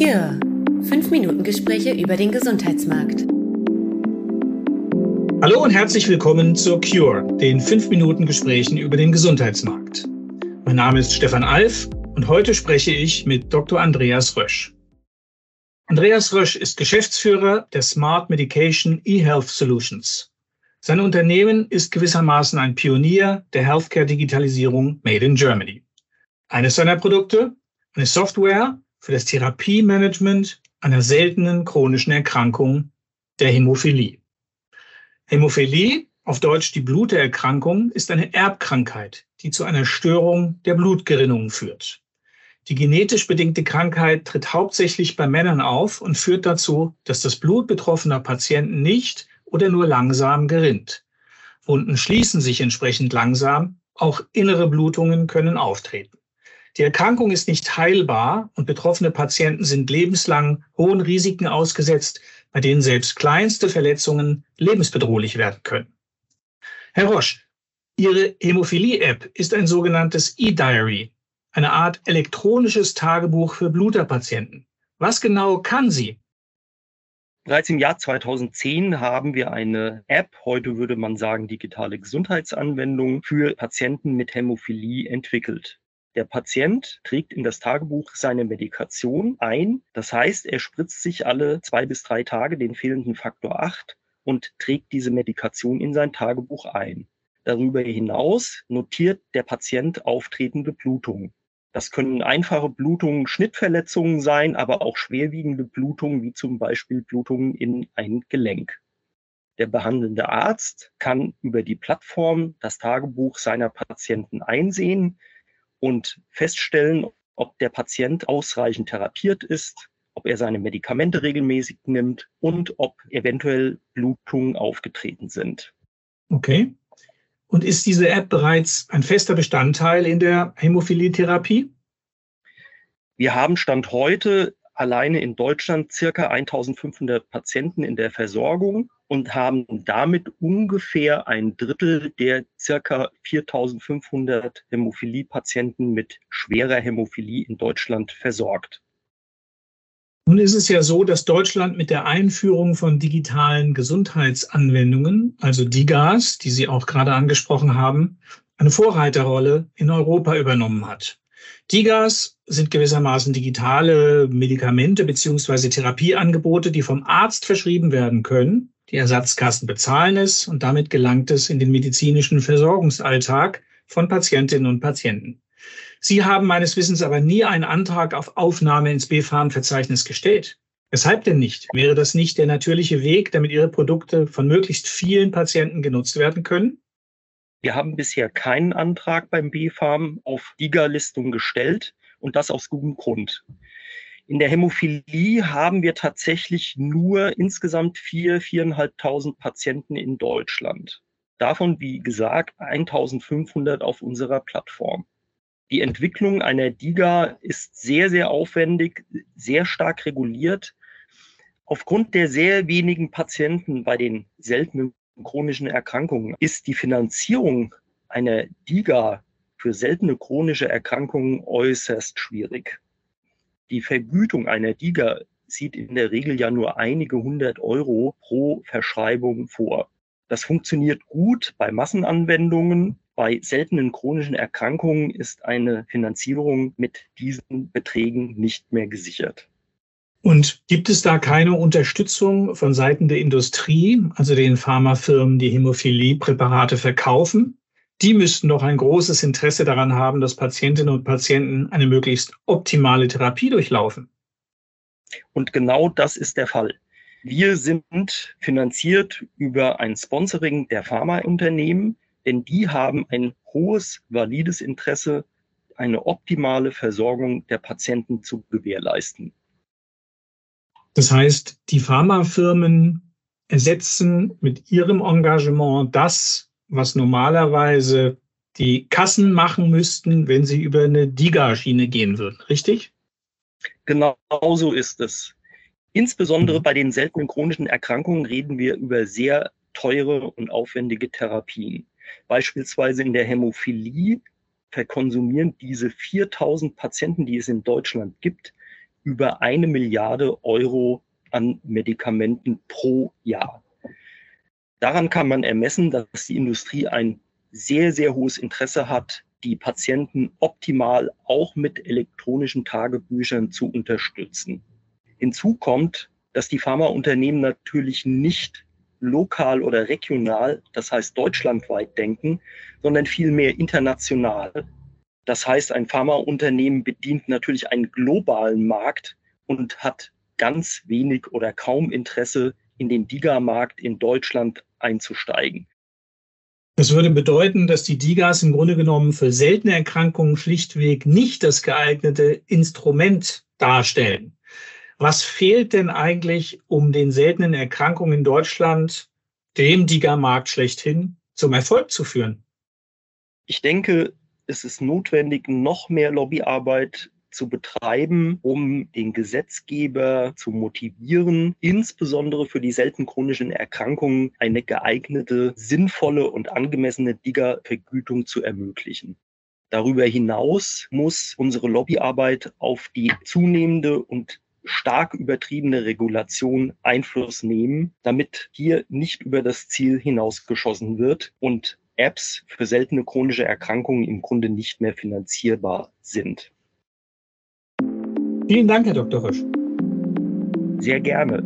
Cure. Fünf Minuten Gespräche über den Gesundheitsmarkt. Hallo und herzlich willkommen zur Cure, den fünf Minuten Gesprächen über den Gesundheitsmarkt. Mein Name ist Stefan Alf und heute spreche ich mit Dr. Andreas Rösch. Andreas Rösch ist Geschäftsführer der Smart Medication eHealth Solutions. Sein Unternehmen ist gewissermaßen ein Pionier der Healthcare-Digitalisierung Made in Germany. Eines seiner Produkte, eine Software für das Therapiemanagement einer seltenen chronischen Erkrankung, der Hämophilie. Hämophilie, auf Deutsch die Bluterkrankung, ist eine Erbkrankheit, die zu einer Störung der Blutgerinnung führt. Die genetisch bedingte Krankheit tritt hauptsächlich bei Männern auf und führt dazu, dass das Blut betroffener Patienten nicht oder nur langsam gerinnt. Wunden schließen sich entsprechend langsam, auch innere Blutungen können auftreten. Die Erkrankung ist nicht heilbar und betroffene Patienten sind lebenslang hohen Risiken ausgesetzt, bei denen selbst kleinste Verletzungen lebensbedrohlich werden können. Herr Roche, Ihre Hämophilie-App ist ein sogenanntes E-Diary, eine Art elektronisches Tagebuch für Bluterpatienten. Was genau kann sie? Bereits im Jahr 2010 haben wir eine App, heute würde man sagen digitale Gesundheitsanwendung, für Patienten mit Hämophilie entwickelt. Der Patient trägt in das Tagebuch seine Medikation ein. Das heißt, er spritzt sich alle zwei bis drei Tage den fehlenden Faktor 8 und trägt diese Medikation in sein Tagebuch ein. Darüber hinaus notiert der Patient auftretende Blutungen. Das können einfache Blutungen, Schnittverletzungen sein, aber auch schwerwiegende Blutungen, wie zum Beispiel Blutungen in ein Gelenk. Der behandelnde Arzt kann über die Plattform das Tagebuch seiner Patienten einsehen, und feststellen, ob der Patient ausreichend therapiert ist, ob er seine Medikamente regelmäßig nimmt und ob eventuell Blutungen aufgetreten sind. Okay. Und ist diese App bereits ein fester Bestandteil in der Hämophilie-Therapie? Wir haben Stand heute alleine in Deutschland circa 1500 Patienten in der Versorgung und haben damit ungefähr ein Drittel der circa 4500 Hämophilie-Patienten mit schwerer Hämophilie in Deutschland versorgt. Nun ist es ja so, dass Deutschland mit der Einführung von digitalen Gesundheitsanwendungen, also DIGAs, die Sie auch gerade angesprochen haben, eine Vorreiterrolle in Europa übernommen hat. DIGAs sind gewissermaßen digitale Medikamente beziehungsweise Therapieangebote, die vom Arzt verschrieben werden können die Ersatzkassen bezahlen es und damit gelangt es in den medizinischen Versorgungsalltag von Patientinnen und Patienten. Sie haben meines Wissens aber nie einen Antrag auf Aufnahme ins BfArM-Verzeichnis gestellt. Weshalb denn nicht? Wäre das nicht der natürliche Weg, damit Ihre Produkte von möglichst vielen Patienten genutzt werden können? Wir haben bisher keinen Antrag beim BfArM auf DIGA-Listung gestellt und das aus gutem Grund. In der Hämophilie haben wir tatsächlich nur insgesamt vier, viereinhalbtausend Patienten in Deutschland. Davon, wie gesagt, 1500 auf unserer Plattform. Die Entwicklung einer DIGA ist sehr, sehr aufwendig, sehr stark reguliert. Aufgrund der sehr wenigen Patienten bei den seltenen chronischen Erkrankungen ist die Finanzierung einer DIGA für seltene chronische Erkrankungen äußerst schwierig. Die Vergütung einer DIGA sieht in der Regel ja nur einige hundert Euro pro Verschreibung vor. Das funktioniert gut bei Massenanwendungen. Bei seltenen chronischen Erkrankungen ist eine Finanzierung mit diesen Beträgen nicht mehr gesichert. Und gibt es da keine Unterstützung von Seiten der Industrie, also den Pharmafirmen, die Hämophilie-Präparate verkaufen? Die müssten doch ein großes Interesse daran haben, dass Patientinnen und Patienten eine möglichst optimale Therapie durchlaufen. Und genau das ist der Fall. Wir sind finanziert über ein Sponsoring der Pharmaunternehmen, denn die haben ein hohes, valides Interesse, eine optimale Versorgung der Patienten zu gewährleisten. Das heißt, die Pharmafirmen ersetzen mit ihrem Engagement das, was normalerweise die Kassen machen müssten, wenn sie über eine DIGA-Schiene gehen würden, richtig? Genau so ist es. Insbesondere mhm. bei den seltenen chronischen Erkrankungen reden wir über sehr teure und aufwendige Therapien. Beispielsweise in der Hämophilie verkonsumieren diese 4000 Patienten, die es in Deutschland gibt, über eine Milliarde Euro an Medikamenten pro Jahr. Daran kann man ermessen, dass die Industrie ein sehr, sehr hohes Interesse hat, die Patienten optimal auch mit elektronischen Tagebüchern zu unterstützen. Hinzu kommt, dass die Pharmaunternehmen natürlich nicht lokal oder regional, das heißt deutschlandweit denken, sondern vielmehr international. Das heißt, ein Pharmaunternehmen bedient natürlich einen globalen Markt und hat ganz wenig oder kaum Interesse, in den DIGA-Markt in Deutschland einzusteigen. Das würde bedeuten, dass die DIGAs im Grunde genommen für seltene Erkrankungen schlichtweg nicht das geeignete Instrument darstellen. Was fehlt denn eigentlich, um den seltenen Erkrankungen in Deutschland, dem DIGA-Markt schlechthin, zum Erfolg zu führen? Ich denke, es ist notwendig, noch mehr Lobbyarbeit zu betreiben, um den Gesetzgeber zu motivieren, insbesondere für die selten chronischen Erkrankungen eine geeignete, sinnvolle und angemessene DIGA-Vergütung zu ermöglichen. Darüber hinaus muss unsere Lobbyarbeit auf die zunehmende und stark übertriebene Regulation Einfluss nehmen, damit hier nicht über das Ziel hinausgeschossen wird und Apps für seltene chronische Erkrankungen im Grunde nicht mehr finanzierbar sind. Vielen Dank, Herr Dr. Rösch. Sehr gerne.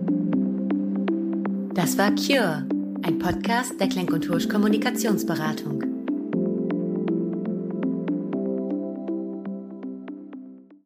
Das war Cure, ein Podcast der Klenk und Hursch Kommunikationsberatung.